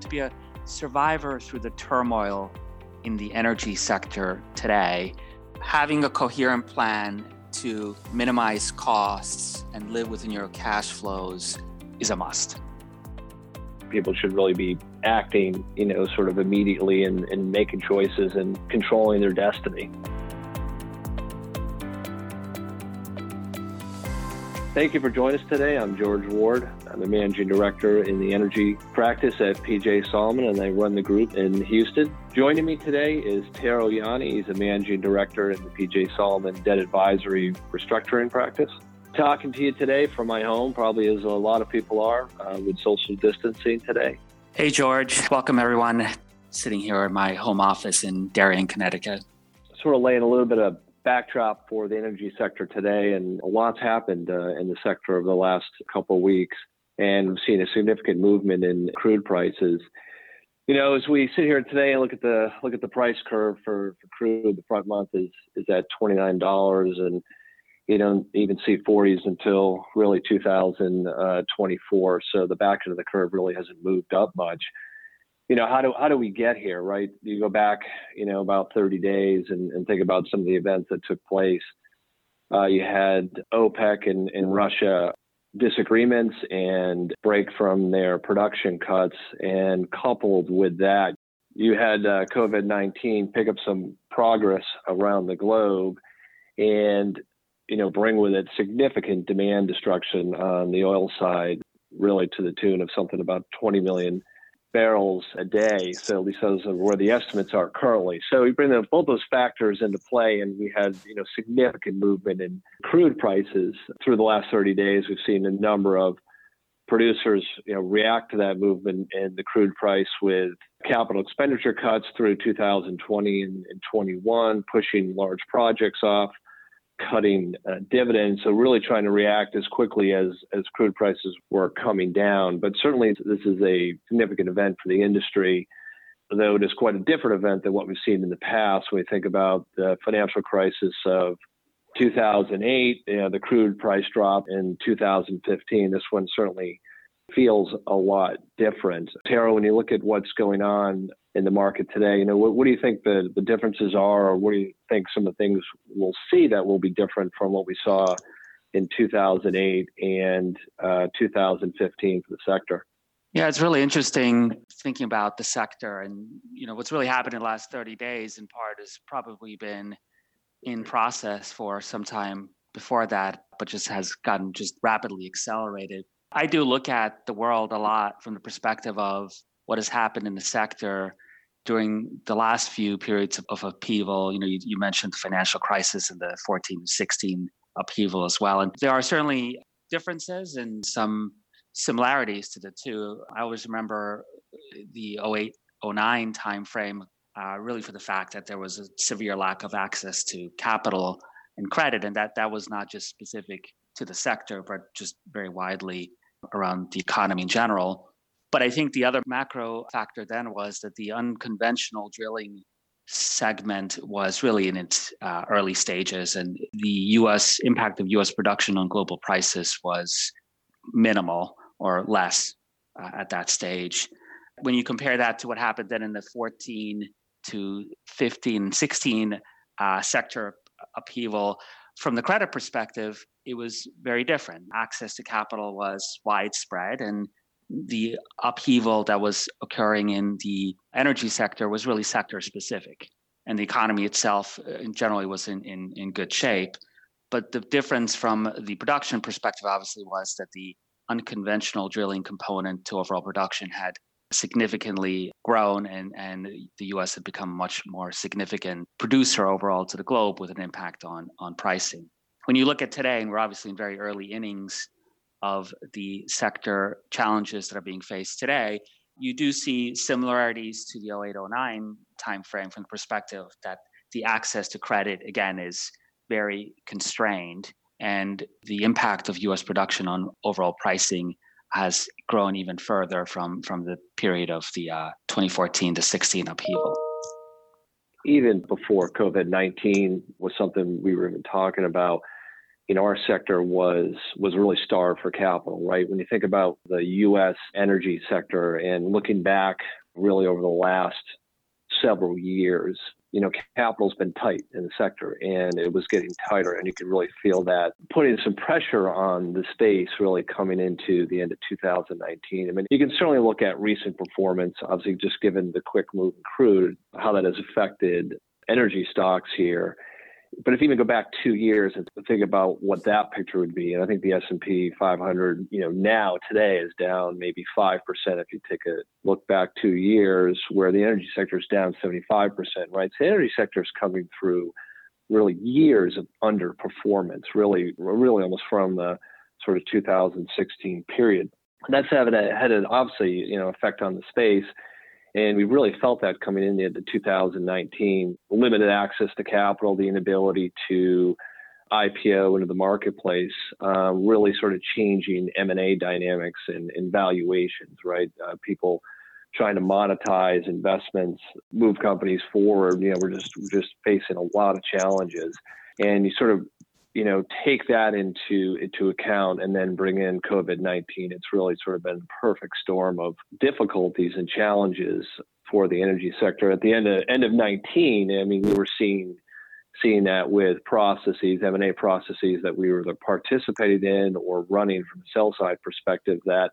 to be a survivor through the turmoil in the energy sector today, having a coherent plan to minimize costs and live within your cash flows is a must. People should really be acting, you know, sort of immediately and, and making choices and controlling their destiny. Thank you for joining us today. I'm George Ward. I'm the managing director in the energy practice at PJ Solomon, and I run the group in Houston. Joining me today is Tero Jänne. He's a managing director in the PJ Solomon Debt Advisory Restructuring practice. Talking to you today from my home, probably as a lot of people are, uh, with social distancing today. Hey, George. Welcome, everyone. Sitting here at my home office in Darien, Connecticut. Sort of laying a little bit of backdrop for the energy sector today, and a lot's happened uh, in the sector over the last couple of weeks, and we've seen a significant movement in crude prices. You know, as we sit here today and look at the look at the price curve for, for crude, the front month is is at twenty nine dollars, and you don't even see 40s until really 2024. Uh, so the back end of the curve really hasn't moved up much you know, how do how do we get here, right? You go back, you know, about 30 days and, and think about some of the events that took place. Uh, you had OPEC and, Russia disagreements and break from their production cuts, and coupled with that, you had uh, COVID 19 pick up some progress around the globe, and you know, bring with it significant demand destruction on the oil side, really to the tune of something about 20 million barrels a day. So at least those are where the estimates are currently. So we bring the, both those factors into play, and we had you know significant movement in crude prices through the last 30 days. We've seen a number of producers you know react to that movement in the crude price with capital expenditure cuts through 2020 and, and 21, pushing large projects off cutting uh, dividends. So really trying to react as quickly as as crude prices were coming down. But certainly this is a significant event for the industry. Though it is quite a different event than what we've seen in the past. When we think about the financial crisis of 2008, you know, the crude price drop in 2015. This one certainly feels a lot different. Tero, when you look at what's going on in the market today. You know, what, what, do you think the, the differences are, or what do you think some of the things we'll see that will be different from what we saw in 2008 and uh, 2015 for the sector? Yeah, it's really interesting thinking about the sector, and you know what's really happened in the last 30 days. In part, has probably been in process for some time before that, but just has gotten just rapidly accelerated. I do look at the world a lot from the perspective of what has happened in the sector during the last few periods of, of upheaval, you know, you, you, mentioned the financial crisis and the 14 16 upheaval as well. And there are certainly differences and some similarities to the two. I always remember the 08 09 timeframe, uh, really for the fact that there was a severe lack of access to capital and credit, and that that was not just specific to the sector, but just very widely around the economy in general. But I think the other macro factor then was that the unconventional drilling segment was really in its uh, early stages, and the U.S. impact of U.S. production on global prices was minimal or less uh, at that stage. When you compare that to what happened then in the 14 to 15, 16 uh, sector upheaval, from the credit perspective, it was very different. Access to capital was widespread, and the upheaval that was occurring in the energy sector was really sector specific. And the economy itself, uh, generally, was in, in, in good shape. But the difference from the production perspective, obviously, was that the unconventional drilling component to overall production had significantly grown and, and the US had become a much more significant producer overall to the globe with an impact on, on pricing. When you look at today, and we're obviously in very early innings of the sector challenges that are being faced today, you do see similarities to the 0809 timeframe from the perspective that the access to credit again is very constrained and the impact of US production on overall pricing has grown even further from from the period of the uh, 2014 to 16 upheaval. Even before covid-19 was something we were even talking about you know, our sector was was really starved for capital, right? When you think about the U.S. energy sector and looking back, really over the last several years, you know, capital's been tight in the sector and it was getting tighter. And you could really feel that putting some pressure on the space really coming into the end of 2019. I mean, you can certainly look at recent performance, obviously, just given the quick move in crude, how that has affected energy stocks here but if you even go back two years and think about what that picture would be, and I think the S and P 500, you know, now today is down maybe five percent. If you take a look back two years, where the energy sector is down 75 percent, right? So the energy sector is coming through really years of underperformance, really, really almost from the sort of 2016 period. That's having a, had an obviously, you know, effect on the space. And we really felt that coming into 2019, limited access to capital, the inability to IPO into the marketplace, uh, really sort of changing M&A dynamics and, and valuations, right? Uh, people trying to monetize investments, move companies forward. You know, we're just we're just facing a lot of challenges, and you sort of you know, take that into into account and then bring in COVID-19, it's really sort of been a perfect storm of difficulties and challenges for the energy sector. At the end of end of 19, I mean, we were seeing seeing that with processes, M&A processes that we were either participating in or running from a sell side perspective that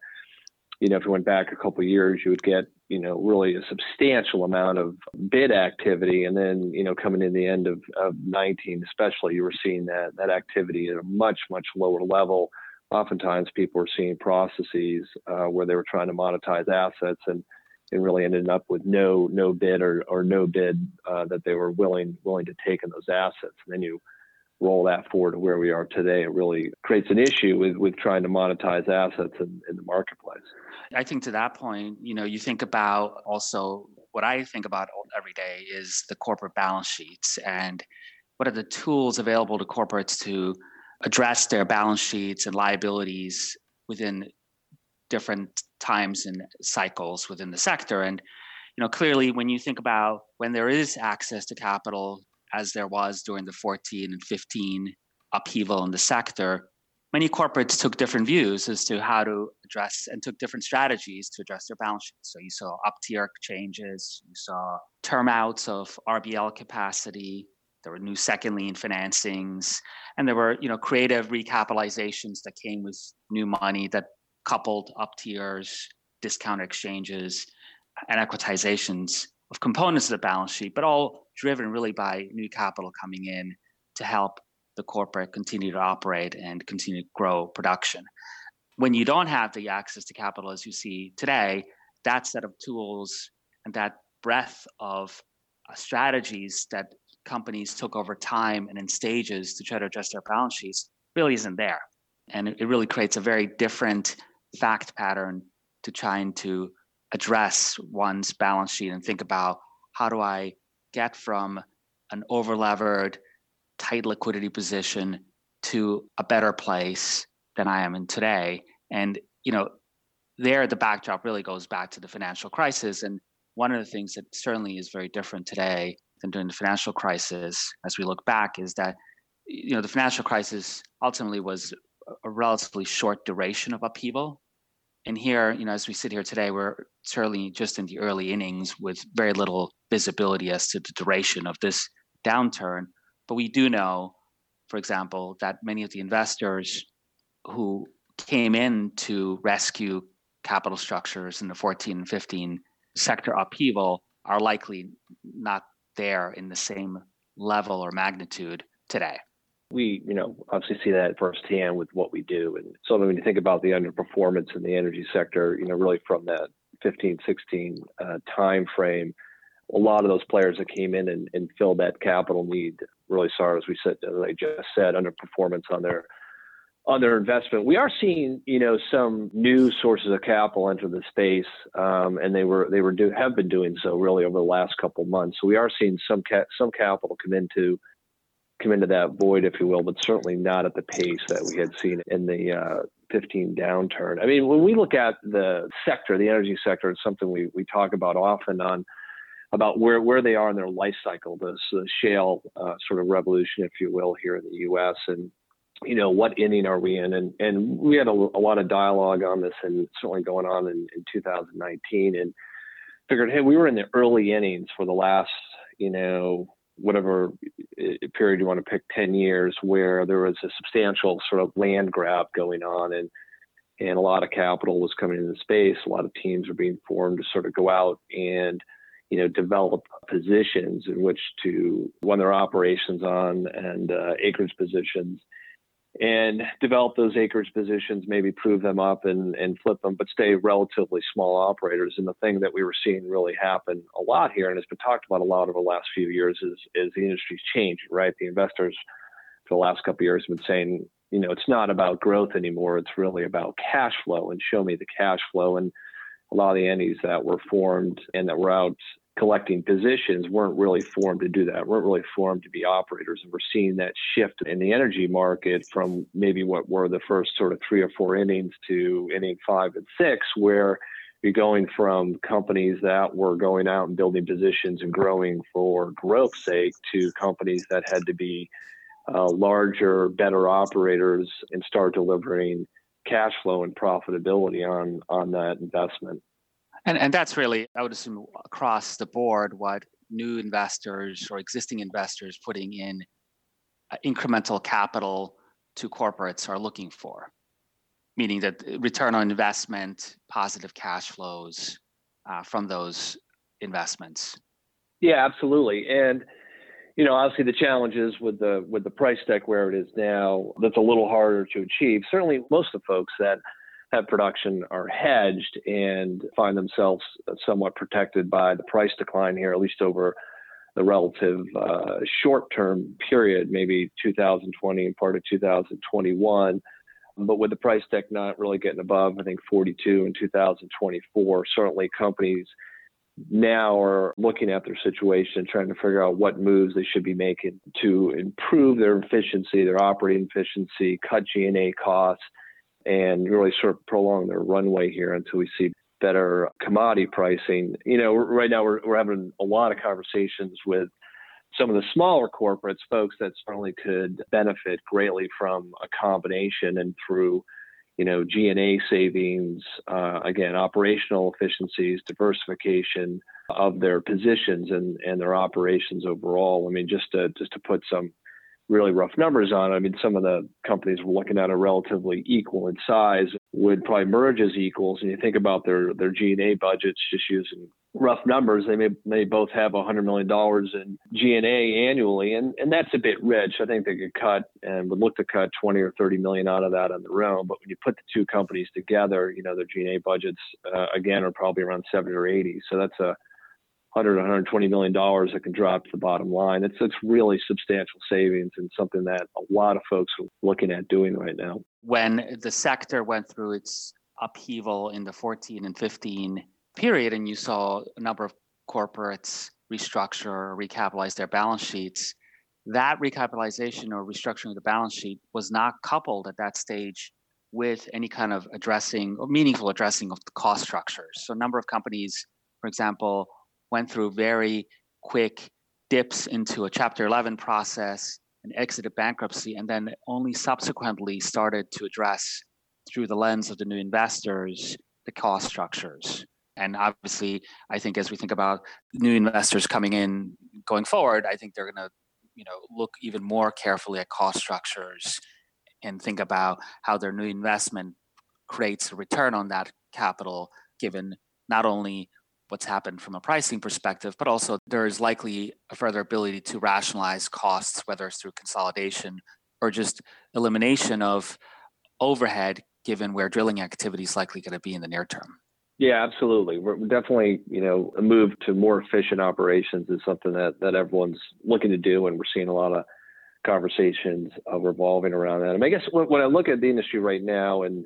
you know, if you went back a couple years, you would get, you know, really a substantial amount of bid activity. And then, you know, coming in the end of, of 19, especially, you were seeing that, that activity at a much, much lower level. Oftentimes people were seeing processes uh, where they were trying to monetize assets and, and really ended up with no, no bid or, or no bid uh, that they were willing, willing to take in those assets. And then you, roll that forward to where we are today, it really creates an issue with, with trying to monetize assets in, in the marketplace. I think to that point, you know, you think about also what I think about every day is the corporate balance sheets and what are the tools available to corporates to address their balance sheets and liabilities within different times and cycles within the sector. And you know, clearly, when you think about when there is access to capital as there was during the 14 and 15 upheaval in the sector, many corporates took different views as to how to address and took different strategies to address their balance sheets. So you saw up tier changes, you saw term outs of RBL capacity, there were new second lien financings, and there were you know creative recapitalizations that came with new money that coupled up tiers, discount exchanges, and equitizations of components of the balance sheet, but all driven really by new capital coming in to help the corporate continue to operate and continue to grow production. When you don't have the access to capital as you see today, that set of tools and that breadth of uh, strategies that companies took over time and in stages to try to adjust their balance sheets really isn't there. And it, really creates a very different fact pattern to trying to address one's balance sheet and think about how do I get from an overlevered, tight liquidity position to a better place than I am in today. And you know, there the backdrop really goes back to the financial crisis. And one of the things that certainly is very different today than during the financial crisis, as we look back, is that you know the financial crisis ultimately was a relatively short duration of upheaval and here, you know, as we sit here today, we're certainly just in the early innings with very little visibility as to the duration of this downturn. But we do know, for example, that many of the investors who came in to rescue capital structures in the 14 and 15 sector upheaval are likely not there in the same level or magnitude today we, you know, obviously see that firsthand with what we do. And so when you think about the underperformance in the energy sector, you know, really from that 15, 16 uh, time frame, a lot of those players that came in and, and filled that capital need really saw, as we said, as I just said, underperformance on their on their investment. We are seeing, you know, some new sources of capital enter the space, um, and they were they were do have been doing so really over the last couple months. So we are seeing some ca- some capital come into come into that void, if you will, but certainly not at the pace that we had seen in the uh, 15 downturn. I mean, when we look at the sector, the energy sector, it's something we, we talk about often on about where, where they are in their life cycle, this shale uh, sort of revolution, if you will, here in the U.S. And you know, what inning are we in? And and we had a, a lot of dialogue on this, and certainly going on in, in 2019, and figured, hey, we were in the early innings for the last, you know, whatever period you want to pick, 10 years, where there was a substantial sort of land grab going on, and and a lot of capital was coming into the space. A lot of teams were being formed to sort of go out and you know, develop positions in which to run their operations on and uh, acreage positions and develop those acreage positions, maybe prove them up and, and flip them, but stay relatively small operators. And the thing that we were seeing really happen a lot here, and it's been talked about a lot over the last few years, is, is the industry's changing, right? The investors for the last couple of years have been saying, you know, it's not about growth anymore. It's really about cash flow and show me the cash flow. And a lot of the entities that were formed and that were out collecting positions weren't really formed to do that, weren't really formed to be operators. And we're seeing that shift in the energy market from maybe what were the first sort of three or four innings to inning five and six, where you're going from companies that were going out and building positions and growing for growth's sake to companies that had to be uh, larger, better operators and start delivering cash flow and profitability on on that investment. And and that's really, I would assume, across the board, what new investors or existing investors putting in uh, incremental capital to corporates are looking for, meaning that return on investment, positive cash flows uh, from those investments. Yeah, absolutely. And you know, obviously the challenges with the with the price deck where it is now, that's a little harder to achieve. Certainly, most of the folks that have production are hedged and find themselves somewhat protected by the price decline here, at least over the relative uh, short term period, maybe 2020 and part of 2021. But with the price deck not really getting above, I think 42 in 2024, certainly companies now are looking at their situation, trying to figure out what moves they should be making to improve their efficiency, their operating efficiency, cut G&A costs, and really sort of prolong their runway here until we see better commodity pricing. You know, right now we're, we're having a lot of conversations with some of the smaller corporates, folks that certainly could benefit greatly from a combination and through, you know, G&A savings, uh, again, operational efficiencies, diversification of their positions and, and their operations overall. I mean, just to, just to put some really rough numbers on it. I mean, some of the companies we're looking at are relatively equal in size, would probably merge as equals. And you think about their their G&A budgets, just using rough numbers, they may may both have $100 million in G&A annually, and and that's a bit rich. I think they could cut and would look to cut 20 or 30 million out of that on their own. But when you put the two companies together, you know, their G&A budgets uh, again are probably around 70 or 80. So that's a 100 120 million dollars that can drop to the bottom line. It's it's really substantial savings and something that a lot of folks are looking at doing right now. When the sector went through its upheaval in the 14 and 15 period, and you saw a number of corporates restructure or recapitalize their balance sheets, that recapitalization or restructuring of the balance sheet was not coupled at that stage with any kind of addressing or meaningful addressing of the cost structures. So a number of companies, for example, went through very quick dips into a Chapter 11 process and exited bankruptcy, and then only subsequently started to address through the lens of the new investors the cost structures. And obviously, I think as we think about new investors coming in going forward, I think they're going to, you know, look even more carefully at cost structures and think about how their new investment creates a return on that capital, given not only what's happened from a pricing perspective, but also there is likely a further ability to rationalize costs, whether it's through consolidation or just elimination of overhead, given where drilling activity is likely going to be in the near term. Yeah, absolutely. We're definitely, you know, a move to more efficient operations is something that that everyone's looking to do, and we're seeing a lot of conversations uh, revolving around that. Mean, I guess when, when I look at the industry right now, and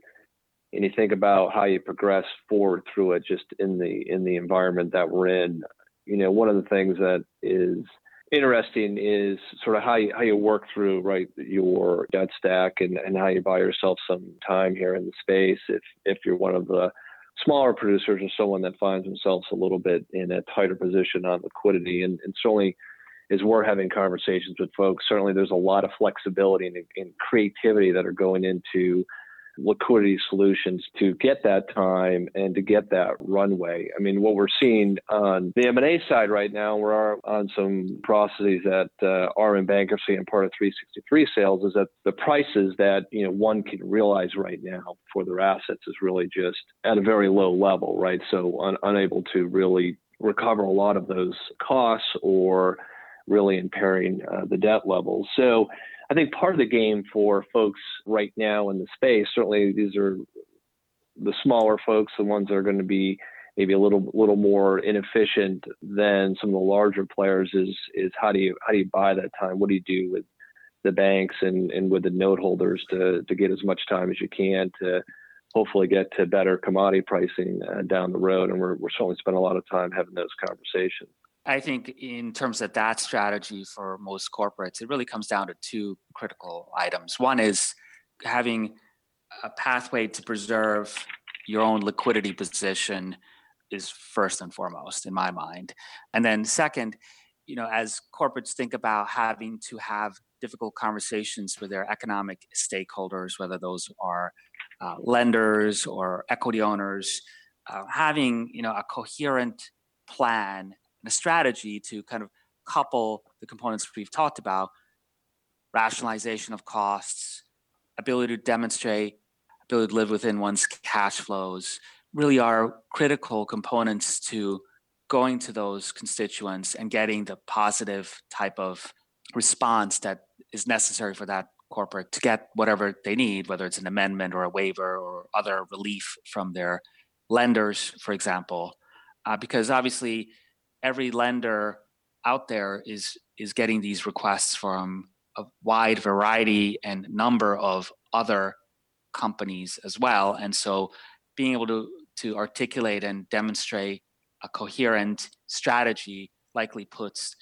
and you think about how you progress forward through it just in the in the environment that we're in you know one of the things that is interesting is sort of how you how you work through right your debt stack and, and how you buy yourself some time here in the space if if you're one of the smaller producers or someone that finds themselves a little bit in a tighter position on liquidity and, and certainly as we're having conversations with folks. Certainly, there's a lot of flexibility and, and creativity that are going into liquidity solutions to get that time and to get that runway. I mean, what we're seeing on the M&A side right now, we're on some processes that uh, are in bankruptcy and part of 363 sales is that the prices that you know one can realize right now for their assets is really just at a very low level, right? So un- unable to really recover a lot of those costs or really impairing uh, the debt levels. So I think part of the game for folks right now in the space, certainly these are the smaller folks, the ones that are going to be maybe a little little more inefficient than some of the larger players is is how do you how do you buy that time? What do you do with the banks and, and with the note holders to to get as much time as you can to hopefully get to better commodity pricing uh, down the road. And we're we're certainly spending a lot of time having those conversations. I think in terms of that strategy for most corporates, it really comes down to two critical items. One is having a pathway to preserve your own liquidity position is first and foremost in my mind. And then second, you know, as corporates think about having to have difficult conversations with their economic stakeholders, whether those are uh, lenders or equity owners, uh, having you know a coherent plan and a strategy to kind of couple the components we've talked about rationalization of costs, ability to demonstrate, ability to live within one's cash flows really are critical components to going to those constituents and getting the positive type of response that is necessary for that corporate to get whatever they need, whether it's an amendment or a waiver or other relief from their lenders, for example. Uh, because obviously, every lender out there is is getting these requests from a wide variety and number of other companies as well. And so being able to to articulate and demonstrate a coherent strategy likely puts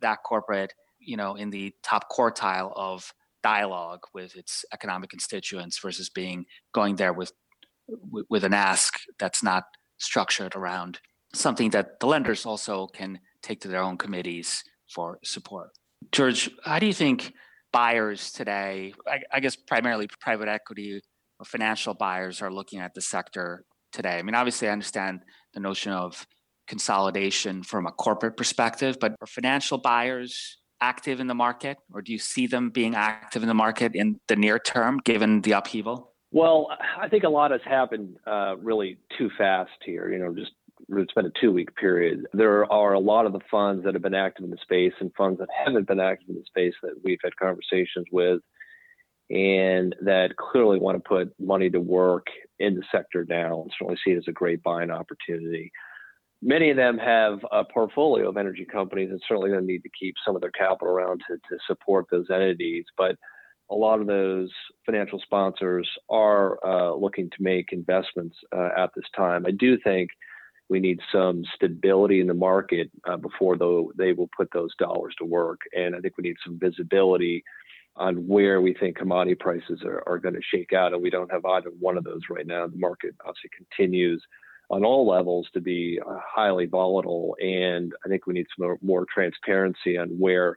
that corporate you know in the top quartile of dialogue with its economic constituents versus being going there with with an ask that's not structured around something that the lenders also can take to their own committees for support. George, how do you think buyers today, I, I, guess primarily private equity or financial buyers, are looking at the sector today? I mean, obviously, I understand the notion of consolidation from a corporate perspective, but are financial buyers active in the market, or do you see them being active in the market in the near term, given the upheaval? Well, I think a lot has happened uh, really too fast here. You know, just it's been a two week period. There are a lot of the funds that have been active in the space and funds that haven't been active in the space that we've had conversations with and that clearly want to put money to work in the sector now and certainly see it as a great buying opportunity. Many of them have a portfolio of energy companies and certainly going to need to keep some of their capital around to, to support those entities. But a lot of those financial sponsors are uh, looking to make investments uh, at this time. I do think we need some stability in the market uh, before they will put those dollars to work. And I think we need some visibility on where we think commodity prices are, are going to shake out. And we don't have either one of those right now. The market obviously continues on all levels to be uh, highly volatile. And I think we need some more, more transparency on where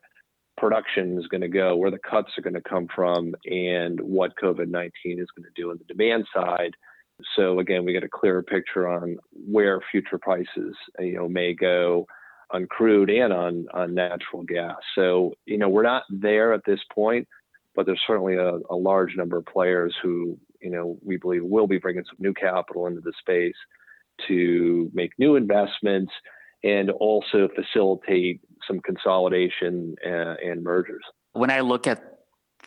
production is going to go, where the cuts are going to come from, and what COVID 19 is going to do on the demand side so again, we get a clearer picture on where future prices, you know, may go on crude and on on natural gas. So you know, we're not there at this point, but there's certainly a, a large number of players who you know we believe will be bringing some new capital into the space to make new investments and also facilitate some consolidation and, uh, and mergers. When I look at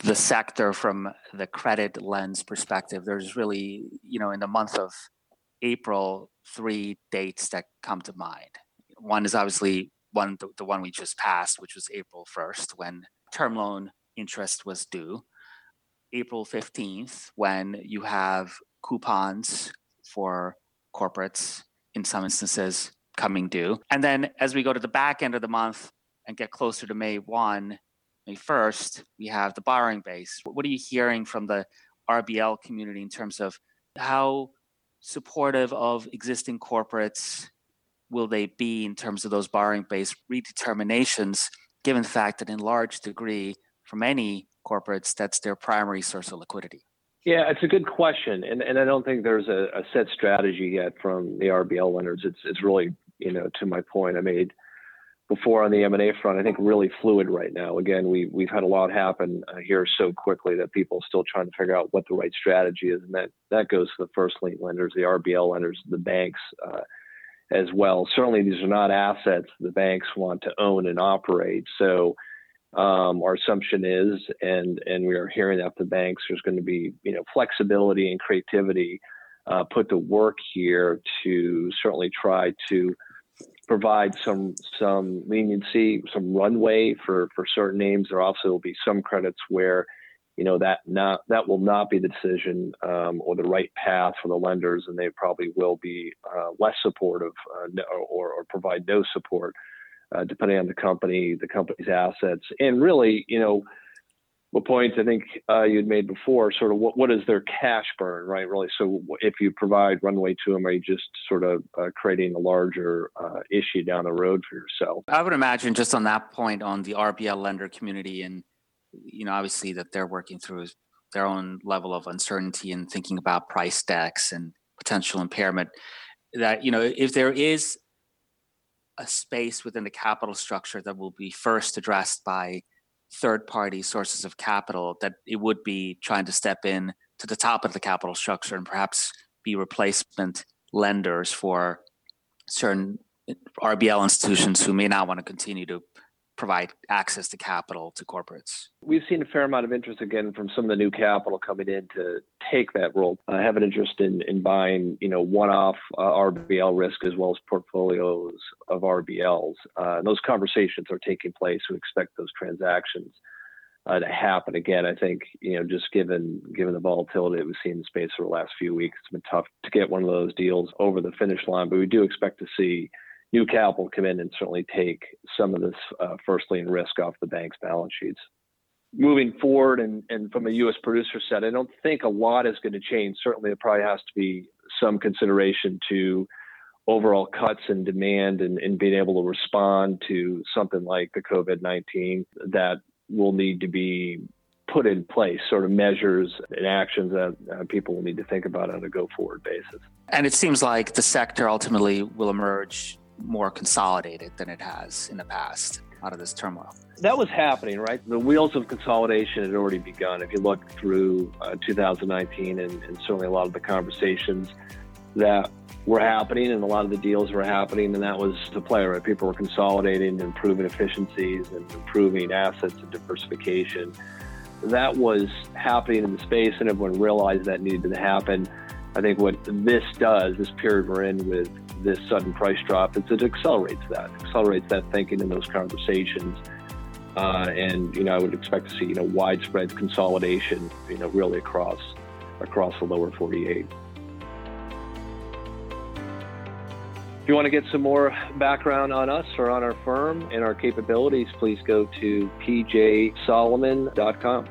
the sector from the credit lens perspective, there's really, you know, in the month of April, three dates that come to mind. One is obviously one, the, the one we just passed, which was April 1st, when term loan interest was due. April 15th, when you have coupons for corporates in some instances coming due. And then as we go to the back end of the month and get closer to May 1, 1st, we have the borrowing base. What are you hearing from the RBL community in terms of how supportive of existing corporates will they be in terms of those borrowing base redeterminations, given the fact that in large degree for many corporates that's their primary source of liquidity? Yeah, it's a good question, and and I don't think there's a, a set strategy yet from the RBL lenders. It's it's really you know to my point I made before on the M&A front, I think really fluid right now. Again, we we've had a lot happen uh, here so quickly that people are still trying to figure out what the right strategy is, and that that goes to the first lien lenders, the RBL lenders, the banks uh, as well. Certainly, these are not assets the banks want to own and operate. So. Um, our assumption is, and and we are hearing that the banks there's going to be you know flexibility and creativity uh, put to work here to certainly try to provide some some leniency, some runway for for certain names. There also will be some credits where you know that not that will not be the decision um, or the right path for the lenders, and they probably will be uh, less supportive uh, or, or provide no support, uh, depending on the company, the company's assets, and really, you know what point I think uh, you'd made before, sort of what, what is their cash burn, right? Really. So if you provide runway to them, are you just sort of uh, creating a larger uh, issue down the road for yourself? I would imagine just on that point on the RBL lender community and, you know, obviously that they're working through their own level of uncertainty and thinking about price decks and potential impairment that, you know, if there is a space within the capital structure that will be first addressed by third party sources of capital that it would be trying to step in to the top of the capital structure and perhaps be replacement lenders for certain eh, RBL institutions who may not want to continue to provide access to capital to corporates. We've seen a fair amount of interest again from some of the new capital coming in to take that role. I have an interest in, in buying, you know, one-off uh, RBL risk as well as portfolios of RBLs. Uh, those conversations are taking place. We expect those transactions uh, to happen again. I think, you know, just given given the volatility that we've seen in the space for the last few weeks, it's been tough to get one of those deals over the finish line. But we do expect to see new capital come in and certainly take some of this uh, first lien risk off the bank's balance sheets. Moving forward, and, and from a U.S. producer set, I don't think a lot is going to change. Certainly, there probably has to be some consideration to overall cuts in demand and, and being able to respond to something like the COVID 19 that will need to be put in place, sort of measures and actions that uh, people will need to think about on a go forward basis. And it seems like the sector ultimately will emerge more consolidated than it has in the past out of this turmoil. That was happening, right? The wheels of consolidation had already begun. If you look through uh, 2019 and, and certainly a lot of the conversations that were happening and a lot of the deals were happening, and that was the play, right? People were consolidating, improving efficiencies, and improving assets and diversification. That was happening in the space, and everyone realized that needed to happen. I think what this does, this period we're in with this sudden price drop, is it accelerates that, accelerates that thinking in those conversations. Uh, and you know, I would expect to see you know widespread consolidation, you know, really across across the lower 48. If you want to get some more background on us or on our firm and our capabilities, please go to pjsolomon.com.